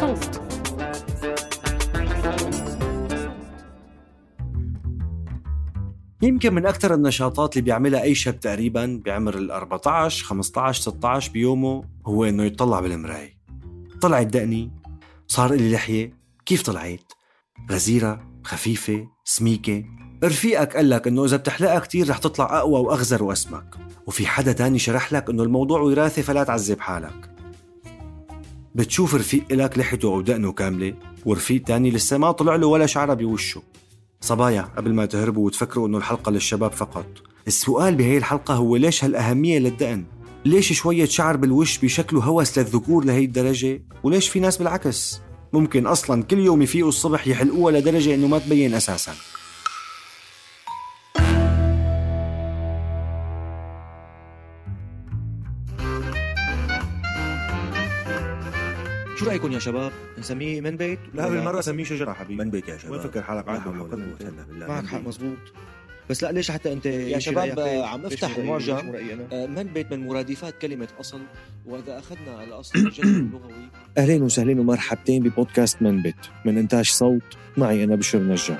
بودكاست صوت يمكن من أكثر النشاطات اللي بيعملها أي شاب تقريبا بعمر ال 14 15 16 بيومه هو إنه يطلع بالمراية. طلعت دقني صار لي لحية كيف طلعت؟ غزيرة خفيفة سميكة. رفيقك قال لك إنه إذا بتحلقها كتير رح تطلع أقوى وأغزر وأسمك وفي حدا تاني شرح لك إنه الموضوع وراثي فلا تعذب حالك. بتشوف رفيق إلك لحيته أو دقنه كاملة ورفيق تاني لسه ما طلع له ولا شعرة بوشه صبايا قبل ما تهربوا وتفكروا إنه الحلقة للشباب فقط السؤال بهي الحلقة هو ليش هالأهمية للدقن؟ ليش شوية شعر بالوش بشكله هوس للذكور لهي الدرجة؟ وليش في ناس بالعكس؟ ممكن أصلا كل يوم يفيقوا الصبح يحلقوها لدرجة إنه ما تبين أساساً شو رأيكم يا شباب؟ نسميه من بيت؟ لا؟ بالمرة سميه شجرة حبيبي. من بيت يا شباب. فكر حالك؟ لا معك حول حق. مزبوط بس لا ليش حتى أنت يا شباب عم أفتح؟ المعجم؟ آه، من بيت من مرادفات كلمة أصل. وإذا أخذنا الأصل الجذر اللغوي. أهلين وسهلين ومرحبتين ببودكاست من بيت. من إنتاج صوت معي أنا بشر نجار.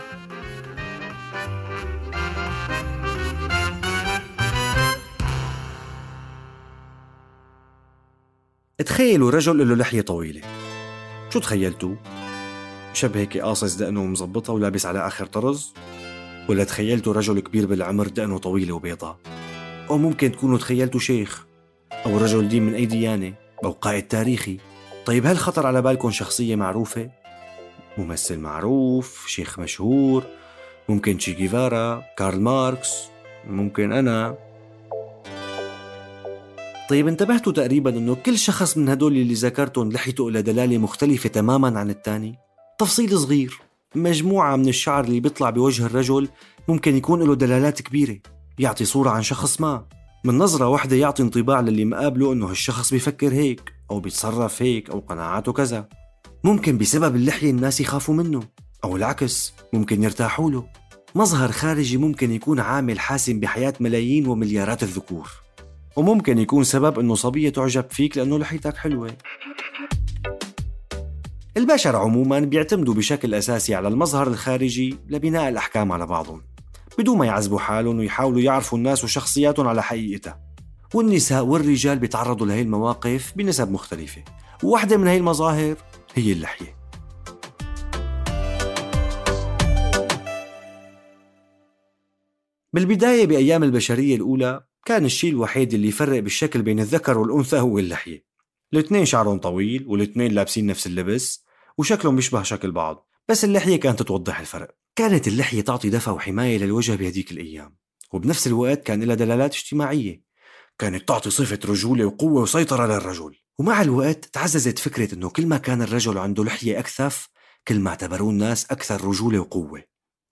تخيلوا رجل له لحية طويلة شو تخيلتوا؟ شب هيك قاصص دقنه ومظبطها ولابس على آخر طرز؟ ولا تخيلتوا رجل كبير بالعمر دقنه طويلة وبيضاء؟ أو ممكن تكونوا تخيلتوا شيخ أو رجل دين من أي ديانة أو قائد تاريخي طيب هل خطر على بالكم شخصية معروفة؟ ممثل معروف، شيخ مشهور، ممكن تشي جيفارا، كارل ماركس، ممكن أنا طيب انتبهتوا تقريبا إنه كل شخص من هدول اللي ذكرتهم لحيته إلى دلالة مختلفة تماما عن الثاني تفصيل صغير. مجموعة من الشعر اللي بيطلع بوجه الرجل ممكن يكون له دلالات كبيرة يعطي صورة عن شخص ما. من نظرة واحدة يعطي انطباع للي مقابله إنه هالشخص بيفكر هيك أو بيتصرف هيك أو قناعاته كذا. ممكن بسبب اللحية الناس يخافوا منه أو العكس ممكن يرتاحوا له. مظهر خارجي ممكن يكون عامل حاسم بحياة ملايين ومليارات الذكور. وممكن يكون سبب إنه صبية تعجب فيك لأنه لحيتك حلوة. البشر عموما بيعتمدوا بشكل أساسي على المظهر الخارجي لبناء الأحكام على بعضهم بدون ما يعذبوا حالهم ويحاولوا يعرفوا الناس وشخصياتهم على حقيقتها. والنساء والرجال بيتعرضوا لهي المواقف بنسب مختلفة وواحدة من هي المظاهر هي اللحية. بالبداية بأيام البشرية الأولى كان الشيء الوحيد اللي يفرق بالشكل بين الذكر والأنثى هو اللحية. الاثنين شعرهم طويل والاثنين لابسين نفس اللبس وشكلهم بيشبه شكل بعض بس اللحية كانت توضح الفرق. كانت اللحية تعطي دفى وحماية للوجه بهديك الأيام وبنفس الوقت كان لها دلالات اجتماعية. كانت تعطي صفة رجولة وقوة وسيطرة للرجل. ومع الوقت تعززت فكرة أنه كل ما كان الرجل عنده لحية أكثف كل ما اعتبروه الناس أكثر رجولة وقوة.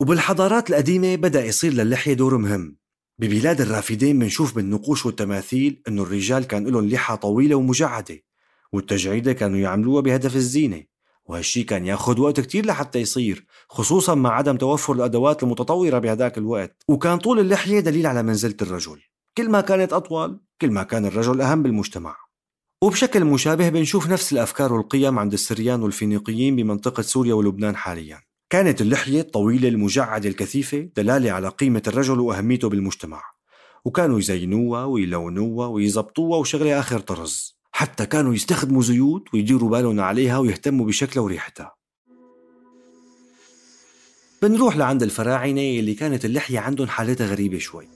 وبالحضارات القديمة بدأ يصير للحية دور مهم. ببلاد الرافدين منشوف بالنقوش والتماثيل أنه الرجال كان لهم لحى طويلة ومجعدة والتجعيدة كانوا يعملوها بهدف الزينة وهالشي كان ياخد وقت كتير لحتى يصير خصوصا مع عدم توفر الأدوات المتطورة بهداك الوقت. وكان طول اللحية دليل على منزلة الرجل كل ما كانت أطول كل ما كان الرجل أهم بالمجتمع. وبشكل مشابه بنشوف نفس الأفكار والقيم عند السريان والفينيقيين بمنطقة سوريا ولبنان حاليا. كانت اللحية الطويلة المجعدة الكثيفة دلالة على قيمة الرجل وأهميته بالمجتمع. وكانوا يزينوها ويلونوها ويزبطوها وشغلة آخر طرز. حتى كانوا يستخدموا زيوت ويديروا بالهم عليها ويهتموا بشكلها وريحتها. بنروح لعند الفراعنة اللي كانت اللحية عندهم حالتها غريبة شوي.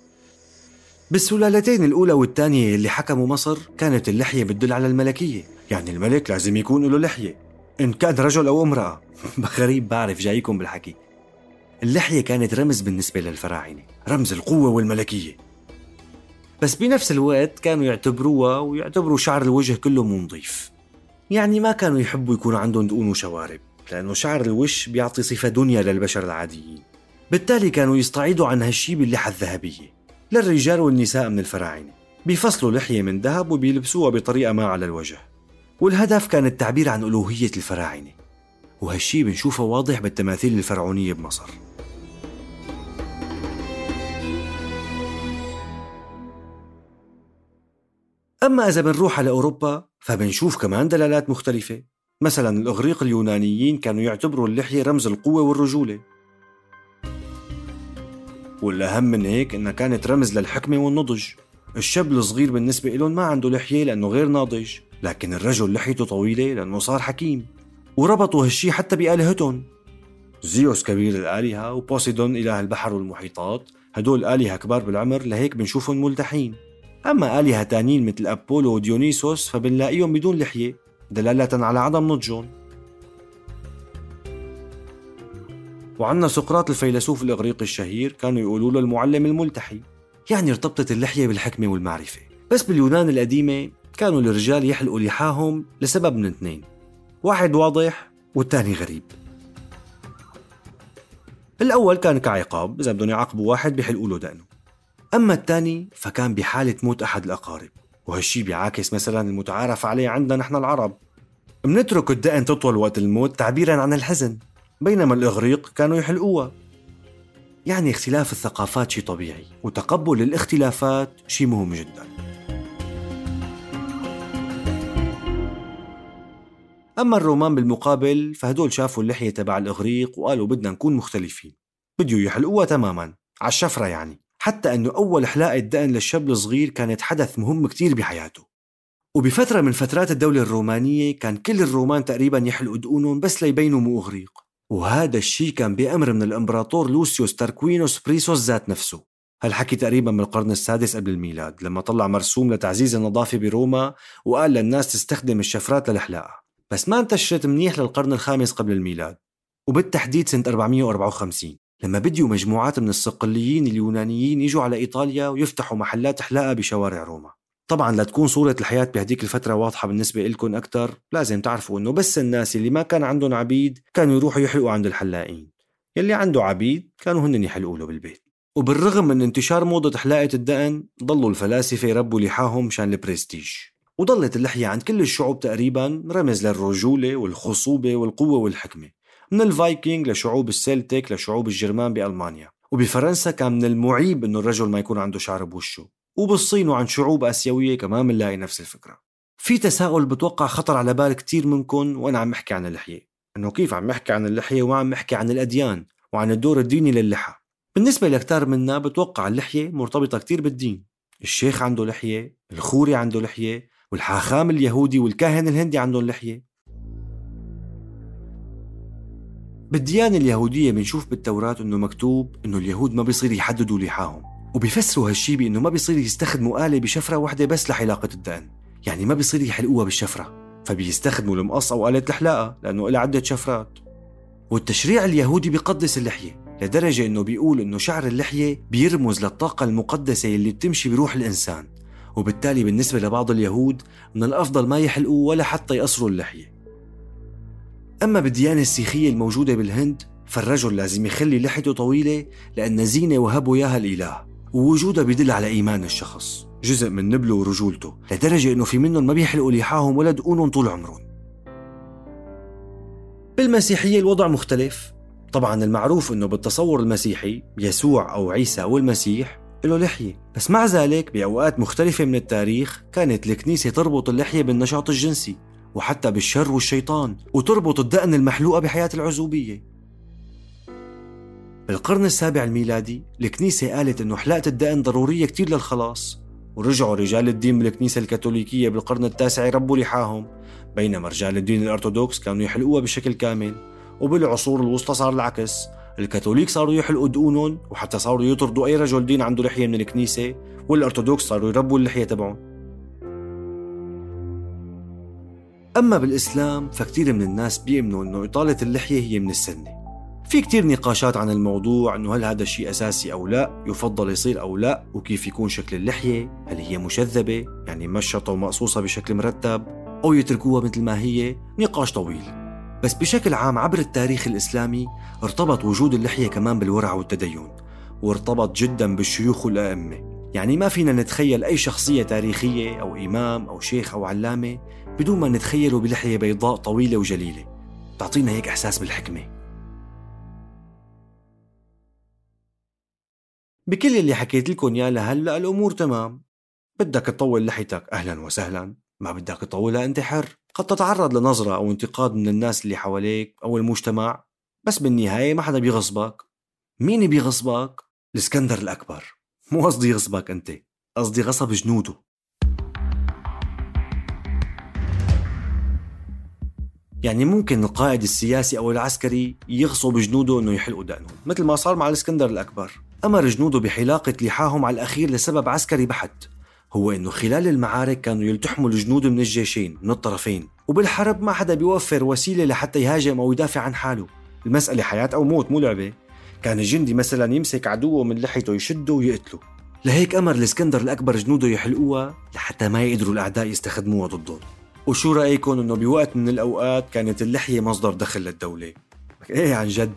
بالسلالتين الأولى والثانية اللي حكموا مصر كانت اللحية بتدل على الملكية. يعني الملك لازم يكون له لحية. إن كان رجل أو امرأة. غريب بعرف جايكم بالحكي. اللحية كانت رمز بالنسبة للفراعنة رمز القوة والملكية. بس بنفس الوقت كانوا يعتبروها ويعتبروا شعر الوجه كله مو نظيف يعني ما كانوا يحبوا يكون عندهم دقون وشوارب لأنه شعر الوش بيعطي صفة دنيا للبشر العاديين. بالتالي كانوا يستعيدوا عن هالشي باللحى الذهبية للرجال والنساء من الفراعنة. بيفصلوا لحية من ذهب وبيلبسوها بطريقة ما على الوجه. والهدف كان التعبير عن ألوهية الفراعنة. وهالشي بنشوفه واضح بالتماثيل الفرعونية بمصر. أما إذا بنروح على أوروبا فبنشوف كمان دلالات مختلفة. مثلا الإغريق اليونانيين كانوا يعتبروا اللحية رمز القوة والرجولة. والأهم من هيك إنها كانت رمز للحكمة والنضج. الشاب الصغير بالنسبة لهم ما عنده لحية لأنه غير ناضج. لكن الرجل لحيته طويلة لأنه صار حكيم وربطوا هالشي حتى بآلهتهم. زيوس كبير الآلهة وبوسيدون إله البحر والمحيطات هدول آلهة كبار بالعمر لهيك بنشوفهم ملتحين. أما آلهة تانيين مثل أبولو وديونيسوس فبنلاقيهم بدون لحية دلالة على عدم نضجهم. وعنا سقراط الفيلسوف الإغريقي الشهير كانوا يقولوا له المعلم الملتحي يعني ارتبطت اللحية بالحكمة والمعرفة. بس باليونان القديمة كانوا الرجال يحلقوا لحاهم لسبب من اثنين. واحد واضح والثاني غريب. الأول كان كعقاب إذا بدهم يعاقبوا واحد بيحلقوا له دقنه. أما الثاني فكان بحالة موت أحد الأقارب وهالشي بيعاكس مثلا المتعارف عليه عندنا نحن العرب. منترك الدقن تطول وقت الموت تعبيرا عن الحزن بينما الإغريق كانوا يحلقوها. يعني اختلاف الثقافات شيء طبيعي وتقبل الاختلافات شيء مهم جدا. أما الرومان بالمقابل فهدول شافوا اللحية تبع الإغريق وقالوا بدنا نكون مختلفين. بديو يحلقوها تماما على الشفرة يعني. حتى أنه أول حلاقة دقن للشاب الصغير كانت حدث مهم كتير بحياته. وبفترة من فترات الدولة الرومانية كان كل الرومان تقريبا يحلقوا دقونهم بس ليبينوا مو إغريق. وهذا الشيء كان بأمر من الإمبراطور لوسيوس تاركوينوس بريسوس ذات نفسه. هالحكي تقريبا من القرن السادس قبل الميلاد لما طلع مرسوم لتعزيز النظافة بروما وقال للناس تستخدم الشفرات للحلاقة. بس ما انتشرت منيح للقرن الخامس قبل الميلاد وبالتحديد سنة 454 لما بديوا مجموعات من الصقليين اليونانيين يجوا على إيطاليا ويفتحوا محلات حلاقة بشوارع روما. طبعا لتكون صورة الحياة بهديك الفترة واضحة بالنسبة لكم أكثر لازم تعرفوا إنه بس الناس اللي ما كان عندهم عبيد كانوا يروحوا يحلقوا عند الحلاقين يلي عنده عبيد كانوا هن يحلقوا له بالبيت. وبالرغم من انتشار موضة حلاقة الدقن ضلوا الفلاسفة يربوا لحاهم مشان البرستيج. وضلت اللحية عند كل الشعوب تقريبا رمز للرجولة والخصوبة والقوة والحكمة. من الفايكنج لشعوب السلتيك لشعوب الجرمان بألمانيا. وبفرنسا كان من المعيب إنه الرجل ما يكون عنده شعر بوشه وبالصين وعند شعوب آسيوية كمان بنلاقي نفس الفكرة. في تساؤل بتوقع خطر على بال كتير منكم وأنا عم بحكي عن اللحية. إنه كيف عم بحكي عن اللحية وما عم بحكي عن الأديان وعن الدور الديني للحى. بالنسبة لكتار منا بتوقع اللحية مرتبطة كتير بالدين. الشيخ عنده لحية الخوري عنده لحية والحاخام اليهودي والكاهن الهندي عندهم لحية. بالديانة اليهودية بنشوف بالتوراة إنه مكتوب إنه اليهود ما بيصير يحددوا لحاهم وبيفسروا هالشي بإنه ما بيصير يستخدموا آلة بشفرة واحدة بس لحلاقة الدقن يعني ما بيصير يحلقوها بالشفرة فبيستخدموا المقص أو آلة الحلاقة لأنه إلها عدة شفرات. والتشريع اليهودي بيقدس اللحية لدرجة إنه بيقول إنه شعر اللحية بيرمز للطاقة المقدسة اللي بتمشي بروح الإنسان. وبالتالي بالنسبة لبعض اليهود من الأفضل ما يحلقوا ولا حتى يقصروا اللحية. أما بالديانة السيخية الموجودة بالهند فالرجل لازم يخلي لحيته طويلة لأن زينة وهبوا إياها الإله ووجودها بيدل على إيمان الشخص. جزء من نبله ورجولته لدرجة إنه في منهم ما بيحلقوا لحاهم ولا دقونهم طول عمرهم. بالمسيحية الوضع مختلف. طبعا المعروف إنه بالتصور المسيحي يسوع أو عيسى أو المسيح له لحية. بس مع ذلك بأوقات مختلفة من التاريخ كانت الكنيسة تربط اللحية بالنشاط الجنسي وحتى بالشر والشيطان وتربط الدقن المحلوقة بحياة العزوبية. بالقرن السابع الميلادي الكنيسة قالت أنه حلاقة الدقن ضرورية كتير للخلاص ورجعوا رجال الدين بالكنيسة الكاثوليكية بالقرن التاسع يربوا لحاهم بينما رجال الدين الأرثوذكس كانوا يحلقوها بشكل كامل وبالعصور الوسطى صار العكس. الكاثوليك صاروا يحلقوا دقونهم وحتى صاروا يطردوا أي رجل دين عنده لحية من الكنيسة والأرثوذكس صاروا يربوا اللحية تبعهم. أما بالإسلام فكتير من الناس بيؤمنوا أنه إطالة اللحية هي من السنة. في كتير نقاشات عن الموضوع أنه هل هذا الشيء أساسي أو لا يفضل يصير أو لا وكيف يكون شكل اللحية هل هي مشذبة يعني مشطة ومقصوصة بشكل مرتب أو يتركوها مثل ما هي. نقاش طويل. بس بشكل عام عبر التاريخ الإسلامي ارتبط وجود اللحية كمان بالورع والتدين وارتبط جدا بالشيوخ والأئمة. يعني ما فينا نتخيل أي شخصية تاريخية أو إمام أو شيخ أو علامة بدون ما نتخيله بلحية بيضاء طويلة وجليلة. تعطينا هيك إحساس بالحكمة. بكل اللي حكيت لكم يا لهلا الأمور تمام. بدك تطول لحيتك. أهلا وسهلا. ما بدك تطولها أنت حر. قد تتعرض لنظرة أو انتقاد من الناس اللي حواليك أو المجتمع بس بالنهاية ما حدا بيغصبك. مين بيغصبك؟ الإسكندر الأكبر. مو قصدي يغصبك أنت قصدي غصب جنوده. يعني ممكن القائد السياسي أو العسكري يغصب جنوده إنه يحلقوا دقنهم مثل ما صار مع الإسكندر الأكبر. أمر جنوده بحلاقة لحاهم على الأخير لسبب عسكري بحت. هو إنه خلال المعارك كانوا يلتحموا الجنود من الجيشين من الطرفين. وبالحرب ما حدا بيوفر وسيلة لحتى يهاجم أو يدافع عن حاله. المسألة حياة أو موت مو لعبة. كان الجندي مثلا يمسك عدوه من لحيته يشده ويقتله. لهيك أمر الإسكندر الأكبر جنوده يحلقوها لحتى ما يقدروا الأعداء يستخدموها ضده. وشو رأيكم إنه بوقت من الأوقات كانت اللحية مصدر دخل للدولة؟ إيه عن جد.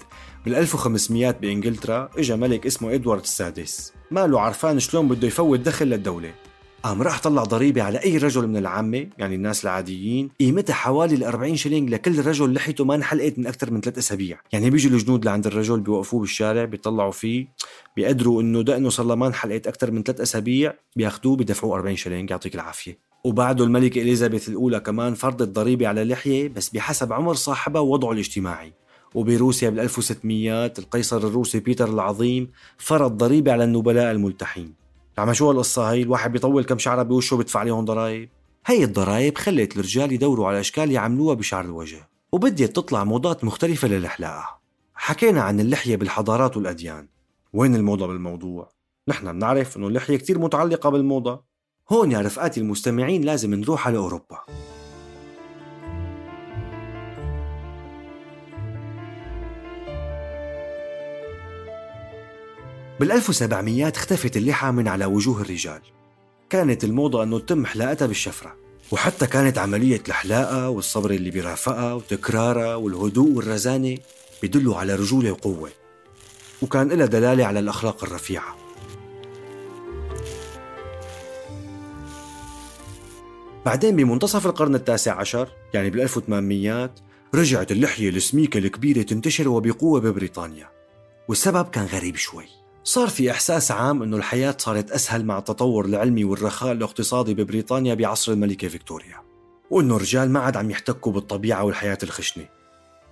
بال 1500 بإنجلترا اجى ملك اسمه إدوارد السادس. ماله عرفان شلون بده يفوت دخل للدولة؟ قام راح طلع ضريبة على أي رجل من العامة يعني الناس العاديين قيمتها حوالي ال 40 شلينج لكل رجل لحيته ما انحلقت من أكثر من ثلاث أسابيع. يعني بيجوا الجنود لعند الرجل بيوقفوه بالشارع بيطلعوا فيه بيقدروا إنه دقنه صار له ما انحلقت أكثر من ثلاث أسابيع بياخذوه بدفعوه 40 شلينج يعطيك العافية. وبعده الملكة إليزابيث الأولى كمان فرضت ضريبة على اللحية بس بحسب عمر صاحبها ووضعه الاجتماعي. وبروسيا بال 1600 القيصر الروسي بيتر العظيم فرض ضريبة على النبلاء الملتحين. عم شو هالقصة هي الواحد بيطول كم شعره بوشه بيدفع عليهم ضرائب. هي الضرائب خلت الرجال يدوروا على أشكال يعملوها بشعر الوجه وبديت تطلع موضات مختلفة للحلاقة. حكينا عن اللحية بالحضارات والأديان. وين الموضة بالموضوع؟ نحن بنعرف إنه اللحية كتير متعلقة بالموضة. هون يا رفقاتي المستمعين لازم نروح على أوروبا. بال 1700 اختفت اللحى من على وجوه الرجال. كانت الموضة أنه تتم حلاقتها بالشفرة. وحتى كانت عملية الحلاقة والصبر اللي بيرافقها وتكرارها والهدوء والرزانة بيدلوا على رجولة وقوة وكان لها دلالة على الأخلاق الرفيعة. بعدين بمنتصف القرن التاسع عشر يعني بال 1800 رجعت اللحية السميكة الكبيرة تنتشر وبقوة ببريطانيا. والسبب كان غريب شوي. صار في إحساس عام أنه الحياة صارت أسهل مع التطور العلمي والرخاء الاقتصادي ببريطانيا بعصر الملكة فيكتوريا وأنه الرجال ما عاد عم يحتكوا بالطبيعة والحياة الخشنة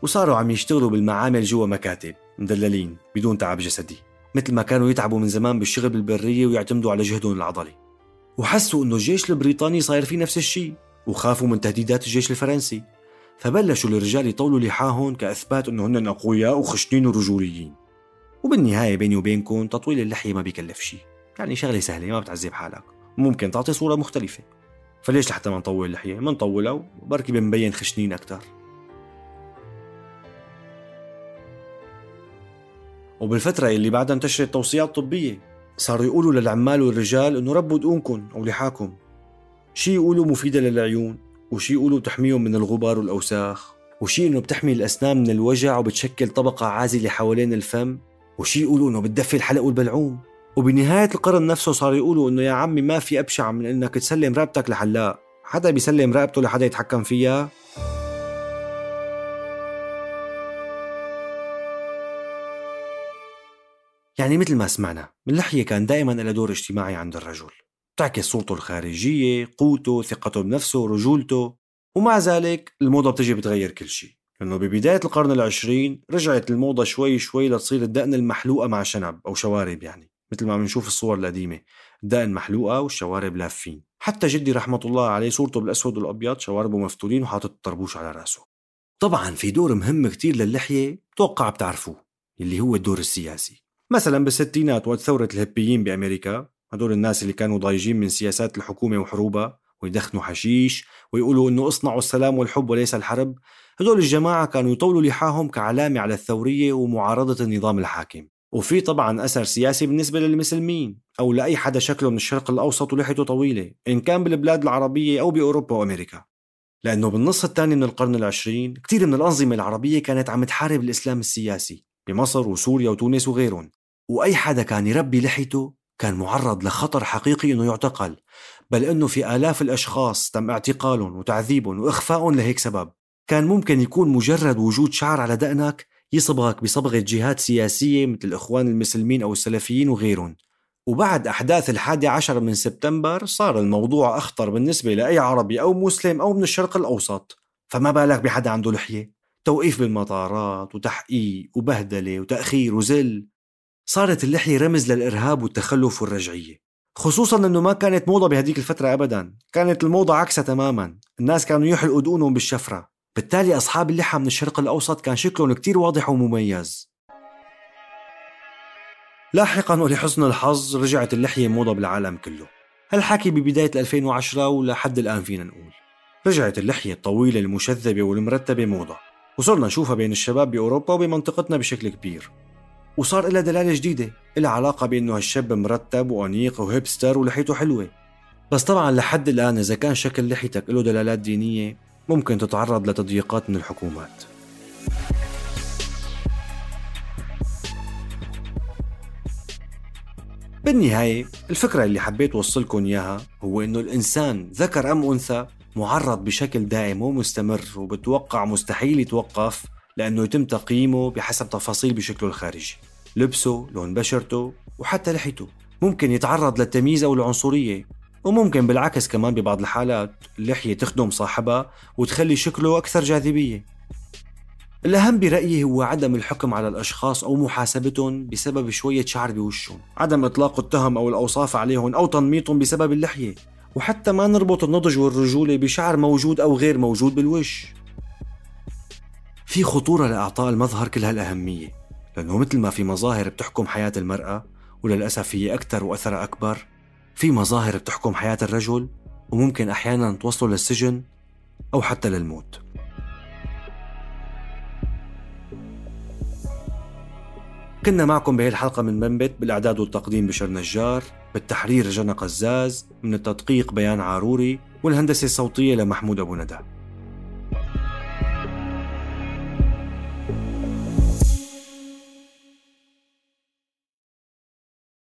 وصاروا عم يشتغلوا بالمعامل جوا مكاتب مدللين بدون تعب جسدي مثل ما كانوا يتعبوا من زمان بالشغل بالبرية ويعتمدوا على جهدهم العضلي. وحسوا أنه الجيش البريطاني صاير فيه نفس الشيء وخافوا من تهديدات الجيش الفرنسي فبلشوا الرجال يطولوا لحاهم كإثبات أنه هن أقوياء وخشنين ورجوليين. وبالنهاية بيني وبينكم تطويل اللحية ما بيكلف شيء يعني شغلة سهلة ما بتعذب حالك ممكن تعطي صورة مختلفة. فليش لحتى ما نطول اللحية؟ ما نطولها وبركي بنبين خشنين أكتر. وبالفترة اللي بعدها انتشرت توصيات طبية صاروا يقولوا للعمال والرجال إنه ربوا دقونكم أو لحاكم. شي يقولوا مفيدة للعيون وشي يقولوا تحميهم من الغبار والأوساخ وشي إنه بتحمي الأسنان من الوجع وبتشكل طبقة عازلة حوالين الفم. وشي يقولوا إنه بتدفي الحلق والبلعوم. وبنهاية القرن نفسه صاروا يقولوا إنه يا عمي ما في أبشع من إنك تسلم رقبتك لحلاق. حدا بيسلم رقبته لحدا يتحكم فيها؟ يعني مثل ما سمعنا اللحية كان دائما لها دور اجتماعي عند الرجل. تعكس صورته الخارجية قوته ثقته بنفسه رجولته. ومع ذلك الموضة بتجي بتغير كل شيء. إنه ببداية القرن العشرين رجعت الموضة شوي شوي لتصير الدقن المحلوقة مع شنب أو شوارب يعني مثل ما بنشوف الصور القديمة الدقن محلوقة والشوارب لافين. حتى جدي رحمة الله عليه صورته بالأسود والأبيض شواربه مفتولين وحاطط الطربوش على رأسه. طبعا في دور مهم كتير للحية توقع بتعرفوه اللي هو الدور السياسي. مثلا بالستينات وقت ثورة الهبيين بأمريكا هدول الناس اللي كانوا ضايجين من سياسات الحكومة وحروبها ويدخنوا حشيش ويقولوا إنه اصنعوا السلام والحب وليس الحرب. هدول الجماعة كانوا يطولوا لحاهم كعلامة على الثورية ومعارضة النظام الحاكم. وفي طبعا أثر سياسي بالنسبة للمسلمين أو لأي حدا شكله من الشرق الأوسط ولحيته طويلة إن كان بالبلاد العربية أو بأوروبا وأمريكا. لأنه بالنص الثاني من القرن العشرين كثير من الأنظمة العربية كانت عم تحارب الإسلام السياسي بمصر وسوريا وتونس وغيرهم. وأي حدا كان يربي لحيته كان معرض لخطر حقيقي إنه يعتقل بل إنه في آلاف الأشخاص تم اعتقالهم وتعذيبهم واخفائهم لهيك سبب. كان ممكن يكون مجرد وجود شعر على دقنك يصبغك بصبغة جهات سياسية مثل الإخوان المسلمين أو السلفيين وغيرهم. وبعد أحداث الحادي عشر من سبتمبر صار الموضوع أخطر بالنسبة لأي عربي أو مسلم أو من الشرق الأوسط. فما بالك بحدا عنده لحية؟ توقيف بالمطارات وتحقيق وبهدلة وتأخير وزل. صارت اللحية رمز للإرهاب والتخلف والرجعية. خصوصا إنه ما كانت موضة بهديك الفترة ابدا. كانت الموضة عكسها تماما. الناس كانوا يحلقوا دقونهم بالشفرة. بالتالي أصحاب اللحى من الشرق الأوسط كان شكلهم كتير واضح ومميز. لاحقا ولحسن الحظ رجعت اللحية موضة بالعالم كله. هالحكي ببداية 2010 ولحد الآن فينا نقول. رجعت اللحية الطويلة المشذبة والمرتبة موضة. وصرنا نشوفها بين الشباب بأوروبا وبمنطقتنا بشكل كبير. وصار لها دلالة جديدة. إلها علاقة بأنه هالشاب مرتب وأنيق وهيبستر ولحيته حلوة. بس طبعا لحد الآن إذا كان شكل لحيتك له دلالات دينية ممكن تتعرض لتضييقات من الحكومات. بالنهاية الفكرة اللي حبيت وصلكم إياها هو إنه الإنسان ذكر أم أنثى معرض بشكل دائم ومستمر وبتوقع مستحيل يتوقف لأنه يتم تقييمه بحسب تفاصيل بشكله الخارجي. لبسه، لون بشرته وحتى لحيته. ممكن يتعرض للتمييز أو العنصرية. وممكن بالعكس كمان ببعض الحالات اللحية تخدم صاحبها وتخلي شكله أكثر جاذبية. الأهم برأيي هو عدم الحكم على الأشخاص أو محاسبتهم بسبب شوية شعر بوشهم عدم إطلاق التهم أو الأوصاف عليهم أو تنميطهم بسبب اللحية وحتى ما نربط النضج والرجولة بشعر موجود أو غير موجود بالوش. في خطورة لإعطاء المظهر كل هالأهمية لأنه مثل ما في مظاهر بتحكم حياة المرأة وللأسف هي أكثر وأثرها أكبر في مظاهر بتحكم حياة الرجل وممكن أحيانا توصله للسجن أو حتى للموت. كنا معكم بهي الحلقة من منبت بالإعداد والتقديم بشر نجار بالتحرير جنى قزاز من التدقيق بيان عاروري والهندسة الصوتية لمحمود أبو ندى.